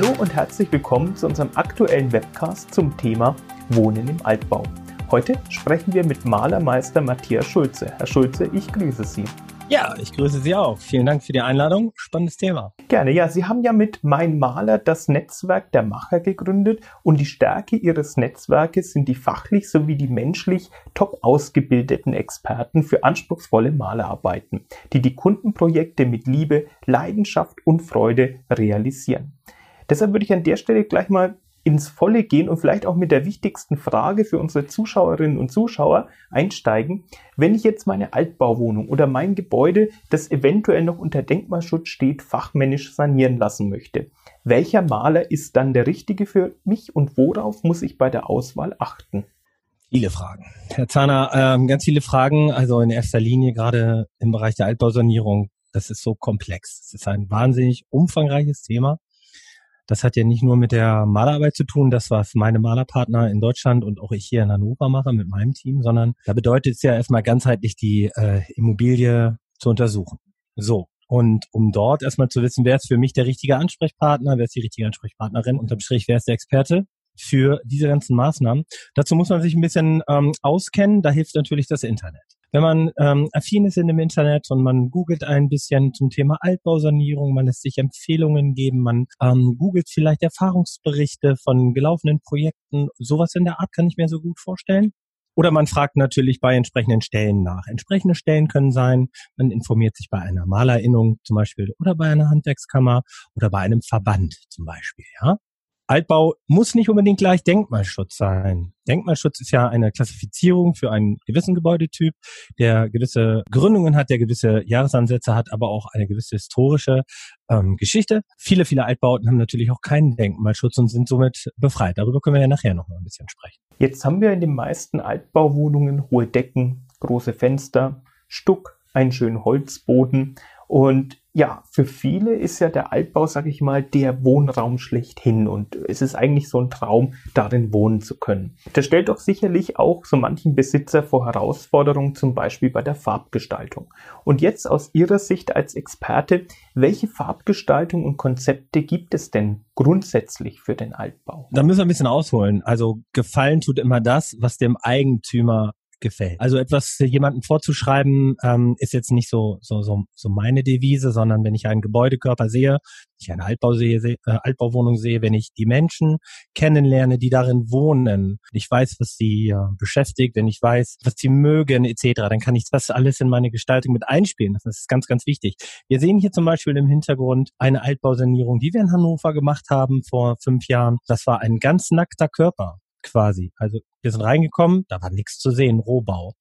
Hallo und herzlich willkommen zu unserem aktuellen Webcast zum Thema Wohnen im Altbau. Heute sprechen wir mit Malermeister Matthias Schulze. Herr Schulze, ich grüße Sie. Ja, ich grüße Sie auch. Vielen Dank für die Einladung. Spannendes Thema. Gerne. Ja, Sie haben ja mit Mein Maler das Netzwerk der Macher gegründet und die Stärke Ihres Netzwerkes sind die fachlich sowie die menschlich top ausgebildeten Experten für anspruchsvolle Malerarbeiten, die die Kundenprojekte mit Liebe, Leidenschaft und Freude realisieren. Deshalb würde ich an der Stelle gleich mal ins Volle gehen und vielleicht auch mit der wichtigsten Frage für unsere Zuschauerinnen und Zuschauer einsteigen. Wenn ich jetzt meine Altbauwohnung oder mein Gebäude, das eventuell noch unter Denkmalschutz steht, fachmännisch sanieren lassen möchte, welcher Maler ist dann der richtige für mich und worauf muss ich bei der Auswahl achten? Viele Fragen. Herr Zahner, ähm, ganz viele Fragen. Also in erster Linie gerade im Bereich der Altbausanierung. Das ist so komplex. Es ist ein wahnsinnig umfangreiches Thema. Das hat ja nicht nur mit der Malerarbeit zu tun, das was meine Malerpartner in Deutschland und auch ich hier in Hannover mache mit meinem Team, sondern da bedeutet es ja erstmal ganzheitlich die äh, Immobilie zu untersuchen. So. Und um dort erstmal zu wissen, wer ist für mich der richtige Ansprechpartner, wer ist die richtige Ansprechpartnerin, unterm Strich, wer ist der Experte für diese ganzen Maßnahmen. Dazu muss man sich ein bisschen ähm, auskennen. Da hilft natürlich das Internet. Wenn man ähm, affin ist in dem Internet und man googelt ein bisschen zum Thema Altbausanierung, man lässt sich Empfehlungen geben, man ähm, googelt vielleicht Erfahrungsberichte von gelaufenen Projekten, sowas in der Art kann ich mir so gut vorstellen. Oder man fragt natürlich bei entsprechenden Stellen nach. Entsprechende Stellen können sein, man informiert sich bei einer Malerinnung zum Beispiel oder bei einer Handwerkskammer oder bei einem Verband zum Beispiel, ja. Altbau muss nicht unbedingt gleich Denkmalschutz sein. Denkmalschutz ist ja eine Klassifizierung für einen gewissen Gebäudetyp, der gewisse Gründungen hat, der gewisse Jahresansätze hat, aber auch eine gewisse historische ähm, Geschichte. Viele, viele Altbauten haben natürlich auch keinen Denkmalschutz und sind somit befreit. Darüber können wir ja nachher noch mal ein bisschen sprechen. Jetzt haben wir in den meisten Altbauwohnungen hohe Decken, große Fenster, Stuck, einen schönen Holzboden und ja, für viele ist ja der Altbau, sag ich mal, der Wohnraum schlechthin und es ist eigentlich so ein Traum, darin wohnen zu können. Das stellt doch sicherlich auch so manchen Besitzer vor Herausforderungen, zum Beispiel bei der Farbgestaltung. Und jetzt aus Ihrer Sicht als Experte, welche Farbgestaltung und Konzepte gibt es denn grundsätzlich für den Altbau? Da müssen wir ein bisschen ausholen. Also gefallen tut immer das, was dem Eigentümer gefällt. Also etwas jemandem vorzuschreiben, ähm, ist jetzt nicht so, so, so, so meine Devise, sondern wenn ich einen Gebäudekörper sehe, wenn ich eine Altbau sehe, äh, Altbauwohnung sehe, wenn ich die Menschen kennenlerne, die darin wohnen, ich weiß, was sie äh, beschäftigt, wenn ich weiß, was sie mögen, etc., dann kann ich das alles in meine Gestaltung mit einspielen. Das ist ganz, ganz wichtig. Wir sehen hier zum Beispiel im Hintergrund eine Altbausanierung, die wir in Hannover gemacht haben vor fünf Jahren. Das war ein ganz nackter Körper quasi. Also wir sind reingekommen, da war nichts zu sehen, Rohbau.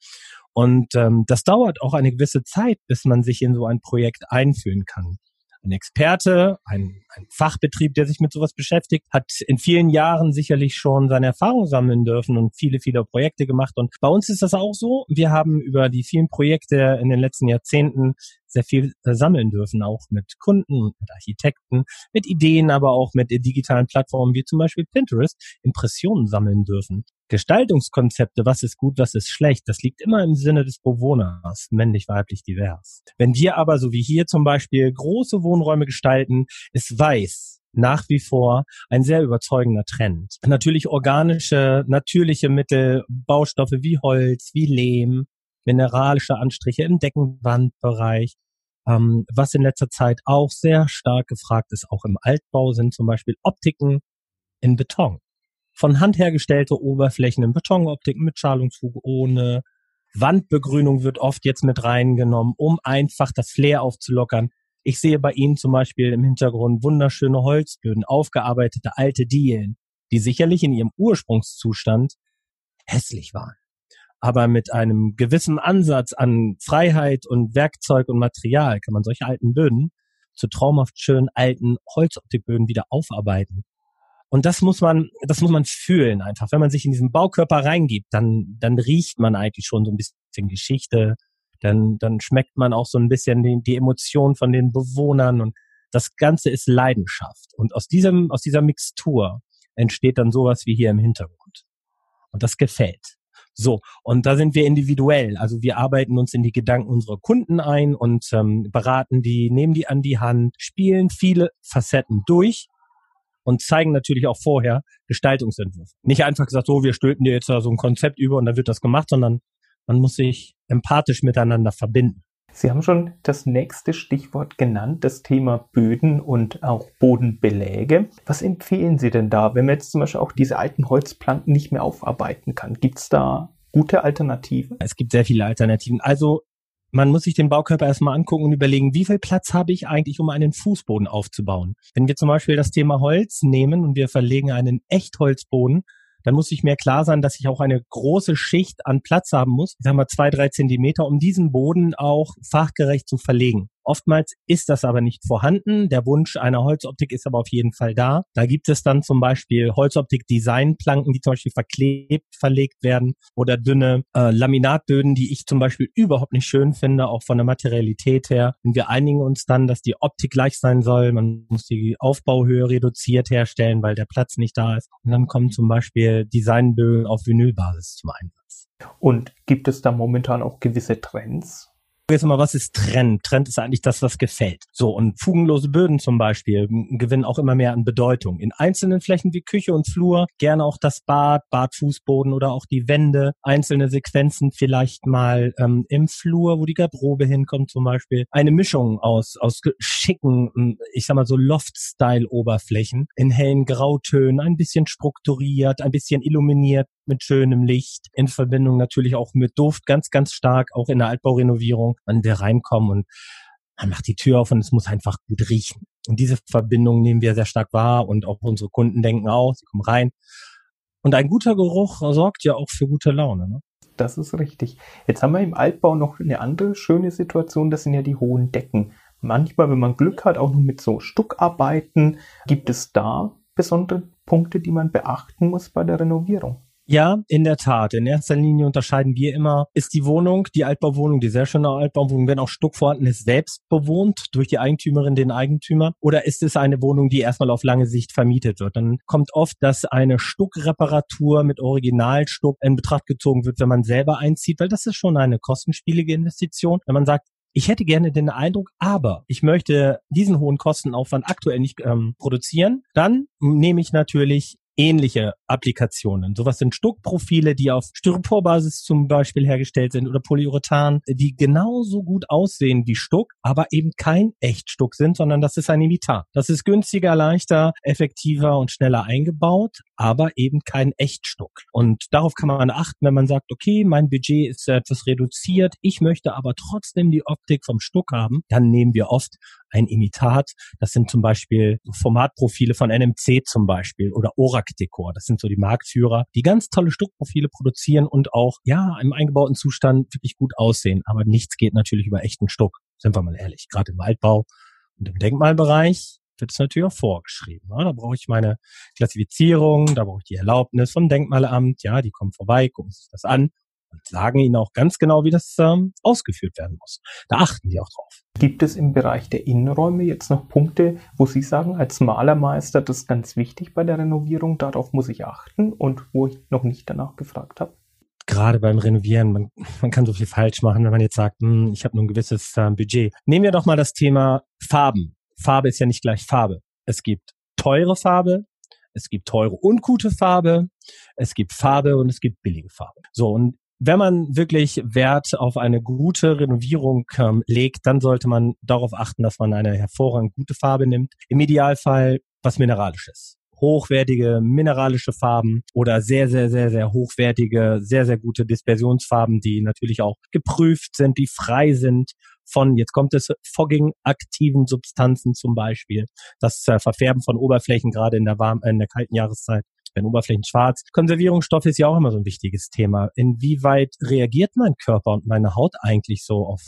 Und ähm, das dauert auch eine gewisse Zeit, bis man sich in so ein Projekt einfühlen kann. Ein Experte, ein, ein Fachbetrieb, der sich mit sowas beschäftigt, hat in vielen Jahren sicherlich schon seine Erfahrung sammeln dürfen und viele, viele Projekte gemacht. Und bei uns ist das auch so. Wir haben über die vielen Projekte in den letzten Jahrzehnten sehr viel äh, sammeln dürfen, auch mit Kunden, mit Architekten, mit Ideen, aber auch mit digitalen Plattformen wie zum Beispiel Pinterest Impressionen sammeln dürfen. Gestaltungskonzepte, was ist gut, was ist schlecht, das liegt immer im Sinne des Bewohners, männlich, weiblich, divers. Wenn wir aber, so wie hier zum Beispiel, große Wohnräume gestalten, ist weiß nach wie vor ein sehr überzeugender Trend. Natürlich organische, natürliche Mittel, Baustoffe wie Holz, wie Lehm, mineralische Anstriche im Deckenwandbereich. Ähm, was in letzter Zeit auch sehr stark gefragt ist, auch im Altbau, sind zum Beispiel Optiken in Beton von Hand hergestellte Oberflächen in Betonoptiken mit Schalungsfuge ohne. Wandbegrünung wird oft jetzt mit reingenommen, um einfach das Flair aufzulockern. Ich sehe bei Ihnen zum Beispiel im Hintergrund wunderschöne Holzböden, aufgearbeitete alte Dielen, die sicherlich in ihrem Ursprungszustand hässlich waren. Aber mit einem gewissen Ansatz an Freiheit und Werkzeug und Material kann man solche alten Böden zu traumhaft schönen alten Holzoptikböden wieder aufarbeiten und das muss man, das muss man fühlen einfach. Wenn man sich in diesen Baukörper reingibt, dann, dann riecht man eigentlich schon so ein bisschen Geschichte. Dann, dann schmeckt man auch so ein bisschen die, die Emotion von den Bewohnern und das Ganze ist Leidenschaft. Und aus diesem, aus dieser Mixtur entsteht dann sowas wie hier im Hintergrund. Und das gefällt. So, und da sind wir individuell. Also wir arbeiten uns in die Gedanken unserer Kunden ein und ähm, beraten die, nehmen die an die Hand, spielen viele Facetten durch und zeigen natürlich auch vorher Gestaltungsentwürfe. Nicht einfach gesagt, so, wir stülpen dir jetzt da so ein Konzept über und dann wird das gemacht, sondern man muss sich empathisch miteinander verbinden. Sie haben schon das nächste Stichwort genannt, das Thema Böden und auch Bodenbeläge. Was empfehlen Sie denn da, wenn man jetzt zum Beispiel auch diese alten Holzplanken nicht mehr aufarbeiten kann? Gibt es da gute Alternativen? Es gibt sehr viele Alternativen. Also man muss sich den Baukörper erstmal angucken und überlegen, wie viel Platz habe ich eigentlich, um einen Fußboden aufzubauen. Wenn wir zum Beispiel das Thema Holz nehmen und wir verlegen einen Echtholzboden, dann muss ich mir klar sein, dass ich auch eine große Schicht an Platz haben muss, ich sag mal zwei, drei Zentimeter, um diesen Boden auch fachgerecht zu verlegen. Oftmals ist das aber nicht vorhanden. Der Wunsch einer Holzoptik ist aber auf jeden Fall da. Da gibt es dann zum Beispiel Holzoptik-Designplanken, die zum Beispiel verklebt verlegt werden oder dünne äh, Laminatböden, die ich zum Beispiel überhaupt nicht schön finde, auch von der Materialität her. Und wir einigen uns dann, dass die Optik gleich sein soll. Man muss die Aufbauhöhe reduziert herstellen, weil der Platz nicht da ist. Und dann kommen zum Beispiel Designböden auf Vinylbasis zum Einsatz. Und gibt es da momentan auch gewisse Trends? Jetzt mal, was ist Trend? Trend ist eigentlich das, was gefällt. So, und fugenlose Böden zum Beispiel gewinnen auch immer mehr an Bedeutung. In einzelnen Flächen wie Küche und Flur, gerne auch das Bad, Badfußboden oder auch die Wände, einzelne Sequenzen vielleicht mal ähm, im Flur, wo die Garderobe hinkommt zum Beispiel. Eine Mischung aus, aus schicken, ich sag mal so Loft-Style-Oberflächen in hellen Grautönen, ein bisschen strukturiert, ein bisschen illuminiert mit schönem Licht, in Verbindung natürlich auch mit Duft, ganz, ganz stark, auch in der Altbaurenovierung an der reinkommen und man macht die Tür auf und es muss einfach gut riechen. Und diese Verbindung nehmen wir sehr stark wahr und auch unsere Kunden denken auch, sie kommen rein. Und ein guter Geruch sorgt ja auch für gute Laune. Ne? Das ist richtig. Jetzt haben wir im Altbau noch eine andere schöne Situation, das sind ja die hohen Decken. Manchmal, wenn man Glück hat, auch noch mit so Stuckarbeiten. Gibt es da besondere Punkte, die man beachten muss bei der Renovierung? Ja, in der Tat. In erster Linie unterscheiden wir immer, ist die Wohnung, die Altbauwohnung, die sehr schöne Altbauwohnung, wenn auch Stuck vorhanden ist, selbst bewohnt durch die Eigentümerin, den Eigentümer? Oder ist es eine Wohnung, die erstmal auf lange Sicht vermietet wird? Dann kommt oft, dass eine Stuckreparatur mit Originalstuck in Betracht gezogen wird, wenn man selber einzieht, weil das ist schon eine kostenspielige Investition. Wenn man sagt, ich hätte gerne den Eindruck, aber ich möchte diesen hohen Kostenaufwand aktuell nicht ähm, produzieren, dann nehme ich natürlich ähnliche Applikationen. Sowas sind Stuckprofile, die auf Styroporbasis zum Beispiel hergestellt sind oder Polyurethan, die genauso gut aussehen wie Stuck, aber eben kein Echtstuck sind, sondern das ist ein Imitat. Das ist günstiger, leichter, effektiver und schneller eingebaut, aber eben kein Echtstuck. Und darauf kann man achten, wenn man sagt, okay, mein Budget ist etwas reduziert, ich möchte aber trotzdem die Optik vom Stuck haben, dann nehmen wir oft ein Imitat. Das sind zum Beispiel Formatprofile von NMC zum Beispiel oder Orac Decor. Das sind so die Marktführer, die ganz tolle Stuckprofile produzieren und auch, ja, im eingebauten Zustand wirklich gut aussehen. Aber nichts geht natürlich über echten Stuck. Sind wir mal ehrlich. Gerade im Altbau und im Denkmalbereich wird es natürlich auch vorgeschrieben. Ja, da brauche ich meine Klassifizierung, da brauche ich die Erlaubnis vom Denkmalamt. Ja, die kommen vorbei, gucken sich das an und sagen ihnen auch ganz genau, wie das ähm, ausgeführt werden muss. Da achten die auch drauf. Gibt es im Bereich der Innenräume jetzt noch Punkte, wo Sie sagen, als Malermeister, das ist ganz wichtig bei der Renovierung, darauf muss ich achten und wo ich noch nicht danach gefragt habe? gerade beim Renovieren, man, man kann so viel falsch machen, wenn man jetzt sagt, hm, ich habe nur ein gewisses äh, Budget. Nehmen wir doch mal das Thema Farben. Farbe ist ja nicht gleich Farbe. Es gibt teure Farbe, es gibt teure und gute Farbe, es gibt Farbe und es gibt billige Farbe. So, und wenn man wirklich Wert auf eine gute Renovierung ähm, legt, dann sollte man darauf achten, dass man eine hervorragend gute Farbe nimmt. Im Idealfall was Mineralisches. Hochwertige mineralische Farben oder sehr, sehr, sehr, sehr hochwertige, sehr, sehr gute Dispersionsfarben, die natürlich auch geprüft sind, die frei sind von, jetzt kommt es, Fogging-aktiven Substanzen zum Beispiel. Das äh, Verfärben von Oberflächen, gerade in der, warmen, in der kalten Jahreszeit, werden Oberflächen schwarz. Konservierungsstoff ist ja auch immer so ein wichtiges Thema. Inwieweit reagiert mein Körper und meine Haut eigentlich so auf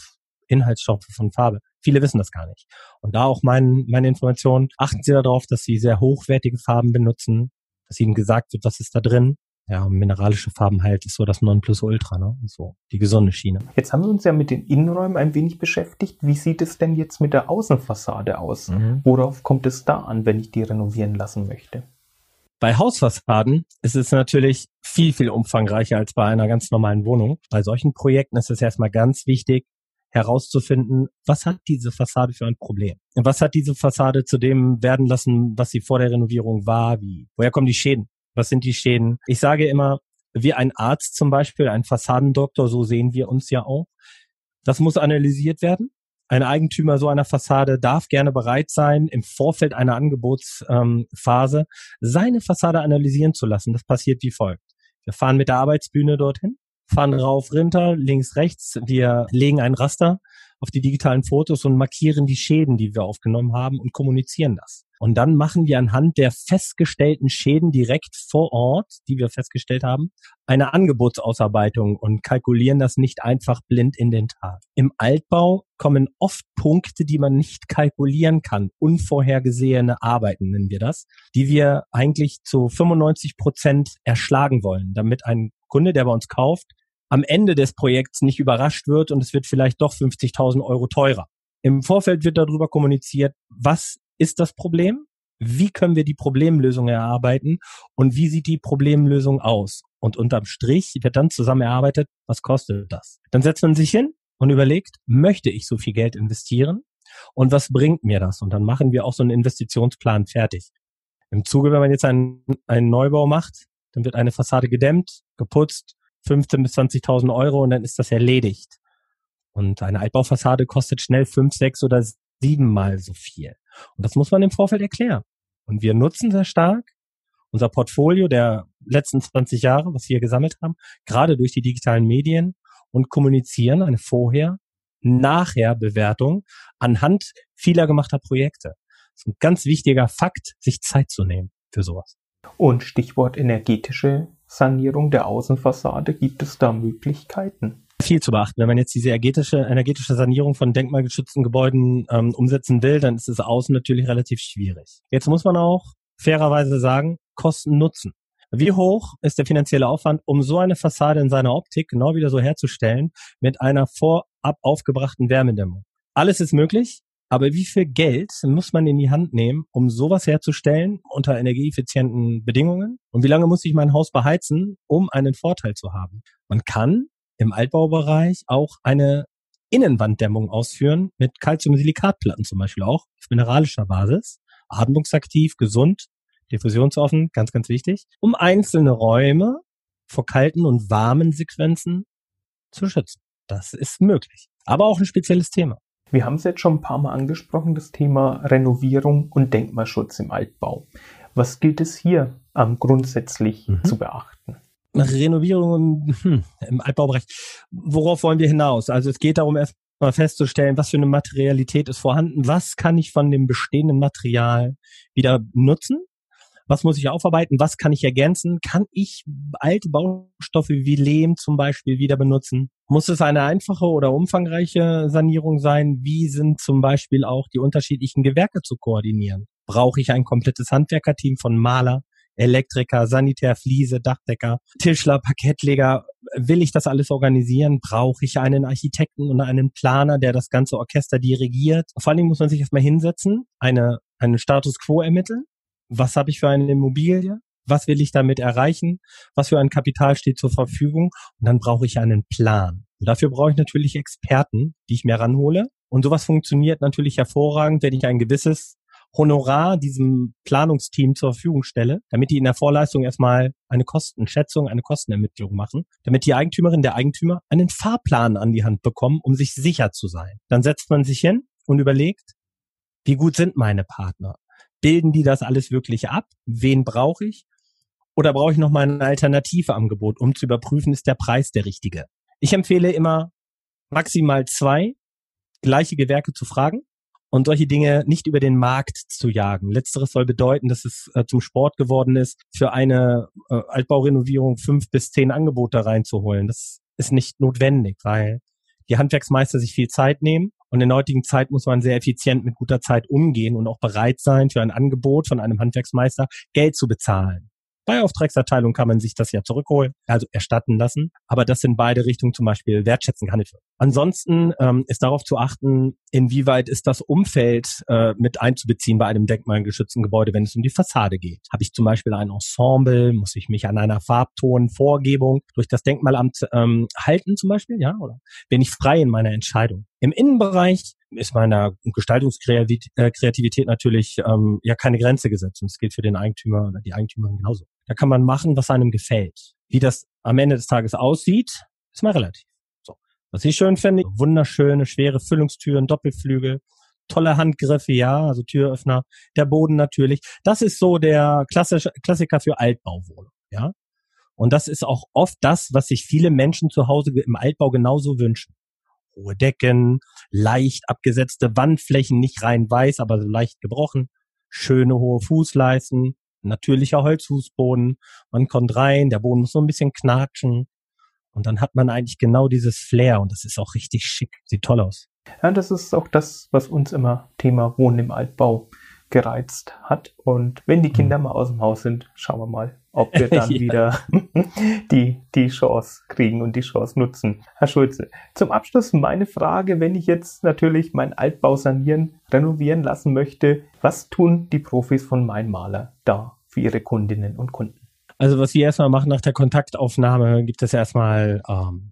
Inhaltsstoffe von Farbe? Viele wissen das gar nicht. Und da auch mein, meine Informationen, achten Sie darauf, dass Sie sehr hochwertige Farben benutzen, dass Ihnen gesagt wird, was ist da drin. Ja, mineralische Farben halt ist so das Nonplusultra, ne? So die gesunde Schiene. Jetzt haben wir uns ja mit den Innenräumen ein wenig beschäftigt. Wie sieht es denn jetzt mit der Außenfassade aus? Mhm. Worauf kommt es da an, wenn ich die renovieren lassen möchte? Bei Hausfassaden ist es natürlich viel, viel umfangreicher als bei einer ganz normalen Wohnung. Bei solchen Projekten ist es erstmal ganz wichtig, herauszufinden, was hat diese Fassade für ein Problem? Was hat diese Fassade zu dem werden lassen, was sie vor der Renovierung war? Wie? Woher kommen die Schäden? Was sind die Schäden? Ich sage immer, wie ein Arzt zum Beispiel, ein Fassadendoktor, so sehen wir uns ja auch. Das muss analysiert werden. Ein Eigentümer so einer Fassade darf gerne bereit sein, im Vorfeld einer Angebotsphase seine Fassade analysieren zu lassen. Das passiert wie folgt. Wir fahren mit der Arbeitsbühne dorhin, fahren rauf, runter, links, rechts. Wir legen ein Raster auf die digitalen Fotos und markieren die Schäden, die wir aufgenommen haben und kommunizieren das. Und dann machen wir anhand der festgestellten Schäden direkt vor Ort, die wir festgestellt haben, eine Angebotsausarbeitung und kalkulieren das nicht einfach blind in den Tag. Im Altbau kommen oft Punkte, die man nicht kalkulieren kann. Unvorhergesehene Arbeiten nennen wir das, die wir eigentlich zu 95 Prozent erschlagen wollen, damit ein Kunde, der bei uns kauft, am Ende des Projekts nicht überrascht wird und es wird vielleicht doch 50.000 Euro teurer. Im Vorfeld wird darüber kommuniziert, was ist das Problem? Wie können wir die Problemlösung erarbeiten? Und wie sieht die Problemlösung aus? Und unterm Strich wird dann zusammen erarbeitet, was kostet das? Dann setzt man sich hin und überlegt, möchte ich so viel Geld investieren? Und was bringt mir das? Und dann machen wir auch so einen Investitionsplan fertig. Im Zuge, wenn man jetzt einen, einen Neubau macht, dann wird eine Fassade gedämmt, geputzt, 15.000 bis 20.000 Euro und dann ist das erledigt. Und eine Altbaufassade kostet schnell fünf, sechs oder siebenmal so viel. Und das muss man im Vorfeld erklären. Und wir nutzen sehr stark unser Portfolio der letzten 20 Jahre, was wir gesammelt haben, gerade durch die digitalen Medien und kommunizieren eine Vorher, Nachher Bewertung anhand vieler gemachter Projekte. Das ist ein ganz wichtiger Fakt, sich Zeit zu nehmen für sowas. Und Stichwort energetische Sanierung der Außenfassade, gibt es da Möglichkeiten? Viel zu beachten. Wenn man jetzt diese energetische, energetische Sanierung von denkmalgeschützten Gebäuden ähm, umsetzen will, dann ist es außen natürlich relativ schwierig. Jetzt muss man auch fairerweise sagen, Kosten nutzen. Wie hoch ist der finanzielle Aufwand, um so eine Fassade in seiner Optik genau wieder so herzustellen mit einer vorab aufgebrachten Wärmedämmung? Alles ist möglich, aber wie viel Geld muss man in die Hand nehmen, um sowas herzustellen unter energieeffizienten Bedingungen? Und wie lange muss ich mein Haus beheizen, um einen Vorteil zu haben? Man kann im Altbaubereich auch eine Innenwanddämmung ausführen mit Calcium-Silikatplatten zum Beispiel auch auf mineralischer Basis, atmungsaktiv, gesund, diffusionsoffen, ganz, ganz wichtig, um einzelne Räume vor kalten und warmen Sequenzen zu schützen. Das ist möglich. Aber auch ein spezielles Thema. Wir haben es jetzt schon ein paar Mal angesprochen, das Thema Renovierung und Denkmalschutz im Altbau. Was gilt es hier ähm, grundsätzlich mhm. zu beachten? Renovierung im, hm, im Altbaubereich. Worauf wollen wir hinaus? Also es geht darum, erstmal festzustellen, was für eine Materialität ist vorhanden, was kann ich von dem bestehenden Material wieder nutzen was muss ich aufarbeiten? Was kann ich ergänzen? Kann ich alte Baustoffe wie Lehm zum Beispiel wieder benutzen? Muss es eine einfache oder umfangreiche Sanierung sein? Wie sind zum Beispiel auch die unterschiedlichen Gewerke zu koordinieren? Brauche ich ein komplettes Handwerkerteam von Maler, Elektriker, Sanitär, Fliese, Dachdecker, Tischler, Parkettleger. Will ich das alles organisieren? Brauche ich einen Architekten und einen Planer, der das ganze Orchester dirigiert? Vor allen Dingen muss man sich erstmal hinsetzen, eine, einen Status quo ermitteln was habe ich für eine Immobilie, was will ich damit erreichen, was für ein Kapital steht zur Verfügung und dann brauche ich einen Plan. Und dafür brauche ich natürlich Experten, die ich mir ranhole. Und sowas funktioniert natürlich hervorragend, wenn ich ein gewisses Honorar diesem Planungsteam zur Verfügung stelle, damit die in der Vorleistung erstmal eine Kostenschätzung, eine Kostenermittlung machen, damit die Eigentümerin, der Eigentümer einen Fahrplan an die Hand bekommen, um sich sicher zu sein. Dann setzt man sich hin und überlegt, wie gut sind meine Partner? Bilden die das alles wirklich ab? Wen brauche ich? Oder brauche ich noch mal ein Alternativeangebot, um zu überprüfen, ist der Preis der richtige? Ich empfehle immer maximal zwei gleiche Gewerke zu fragen und solche Dinge nicht über den Markt zu jagen. Letzteres soll bedeuten, dass es äh, zum Sport geworden ist, für eine äh, Altbaurenovierung fünf bis zehn Angebote reinzuholen. Das ist nicht notwendig, weil die Handwerksmeister sich viel Zeit nehmen und in der heutigen Zeit muss man sehr effizient mit guter Zeit umgehen und auch bereit sein, für ein Angebot von einem Handwerksmeister Geld zu bezahlen. Bei Auftragserteilung kann man sich das ja zurückholen, also erstatten lassen. Aber das in beide Richtungen zum Beispiel wertschätzen kann ich. Ansonsten ähm, ist darauf zu achten, inwieweit ist das Umfeld äh, mit einzubeziehen bei einem denkmalgeschützten Gebäude, wenn es um die Fassade geht. Habe ich zum Beispiel ein Ensemble, muss ich mich an einer Farbtonvorgebung durch das Denkmalamt ähm, halten zum Beispiel, ja, oder bin ich frei in meiner Entscheidung? Im Innenbereich ist meiner Gestaltungskreativität natürlich ähm, ja keine Grenze gesetzt und es gilt für den Eigentümer oder die Eigentümerin genauso. Da kann man machen, was einem gefällt. Wie das am Ende des Tages aussieht, ist mal relativ. So. Was ich schön finde, wunderschöne, schwere Füllungstüren, Doppelflügel, tolle Handgriffe, ja, also Türöffner, der Boden natürlich. Das ist so der klassische Klassiker für Altbauwohnung, ja. Und das ist auch oft das, was sich viele Menschen zu Hause im Altbau genauso wünschen. Hohe Decken, leicht abgesetzte Wandflächen, nicht rein weiß, aber so leicht gebrochen, schöne hohe Fußleisten, natürlicher Holzfußboden. Man kommt rein, der Boden muss so ein bisschen knatschen. Und dann hat man eigentlich genau dieses Flair und das ist auch richtig schick. Sieht toll aus. Ja, das ist auch das, was uns immer Thema Wohnen im Altbau gereizt hat. Und wenn die Kinder mhm. mal aus dem Haus sind, schauen wir mal, ob wir dann ja. wieder die, die Chance kriegen und die Chance nutzen. Herr Schulze, zum Abschluss meine Frage, wenn ich jetzt natürlich meinen Altbau sanieren, renovieren lassen möchte, was tun die Profis von Mein Maler da für ihre Kundinnen und Kunden? Also was wir erstmal machen nach der Kontaktaufnahme, gibt es erstmal ähm,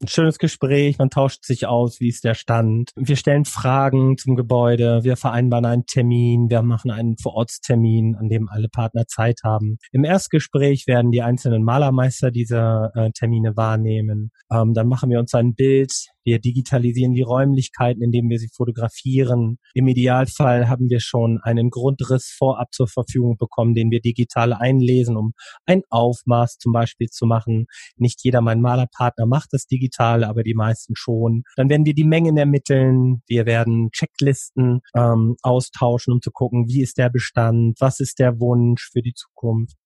ein schönes Gespräch, man tauscht sich aus, wie ist der Stand. Wir stellen Fragen zum Gebäude, wir vereinbaren einen Termin, wir machen einen Vorortstermin, an dem alle Partner Zeit haben. Im Erstgespräch werden die einzelnen Malermeister diese äh, Termine wahrnehmen. Ähm, dann machen wir uns ein Bild, wir digitalisieren die Räumlichkeiten, indem wir sie fotografieren. Im Idealfall haben wir schon einen Grundriss vorab zur Verfügung bekommen, den wir digital einlesen, um ein Aufmaß zum Beispiel zu machen. Nicht jeder mein Malerpartner macht das digital, aber die meisten schon. Dann werden wir die Mengen ermitteln. Wir werden Checklisten ähm, austauschen, um zu gucken, wie ist der Bestand, was ist der Wunsch für die Zukunft.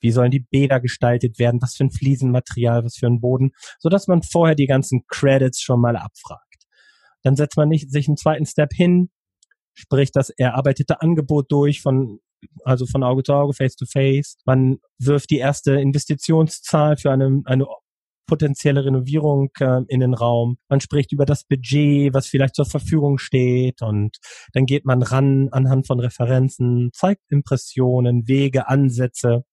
Wie sollen die Bäder gestaltet werden? Was für ein Fliesenmaterial, was für ein Boden, so dass man vorher die ganzen Credits schon mal abfragt. Dann setzt man nicht, sich einen zweiten Step hin, spricht das erarbeitete Angebot durch von also von Auge zu Auge, Face to Face. Man wirft die erste Investitionszahl für eine, eine potenzielle Renovierung äh, in den Raum. Man spricht über das Budget, was vielleicht zur Verfügung steht und dann geht man ran anhand von Referenzen, zeigt Impressionen, Wege, Ansätze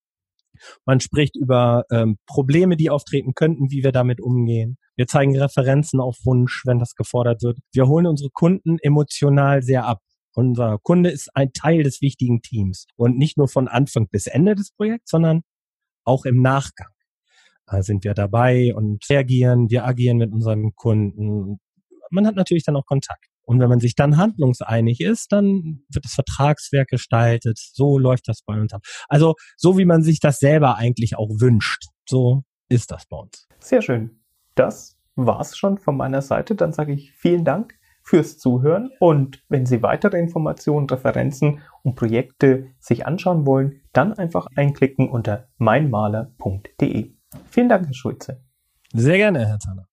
man spricht über ähm, Probleme, die auftreten könnten, wie wir damit umgehen. Wir zeigen Referenzen auf Wunsch, wenn das gefordert wird. Wir holen unsere Kunden emotional sehr ab. Unser Kunde ist ein Teil des wichtigen Teams und nicht nur von Anfang bis Ende des Projekts, sondern auch im Nachgang. Da sind wir dabei und reagieren, wir agieren mit unseren Kunden. Man hat natürlich dann auch Kontakt. Und wenn man sich dann handlungseinig ist, dann wird das Vertragswerk gestaltet. So läuft das bei uns ab. Also so wie man sich das selber eigentlich auch wünscht. So ist das bei uns. Sehr schön. Das war's schon von meiner Seite. Dann sage ich vielen Dank fürs Zuhören. Und wenn Sie weitere Informationen, Referenzen und Projekte sich anschauen wollen, dann einfach einklicken unter meinmaler.de. Vielen Dank, Herr Schulze. Sehr gerne, Herr Tanner.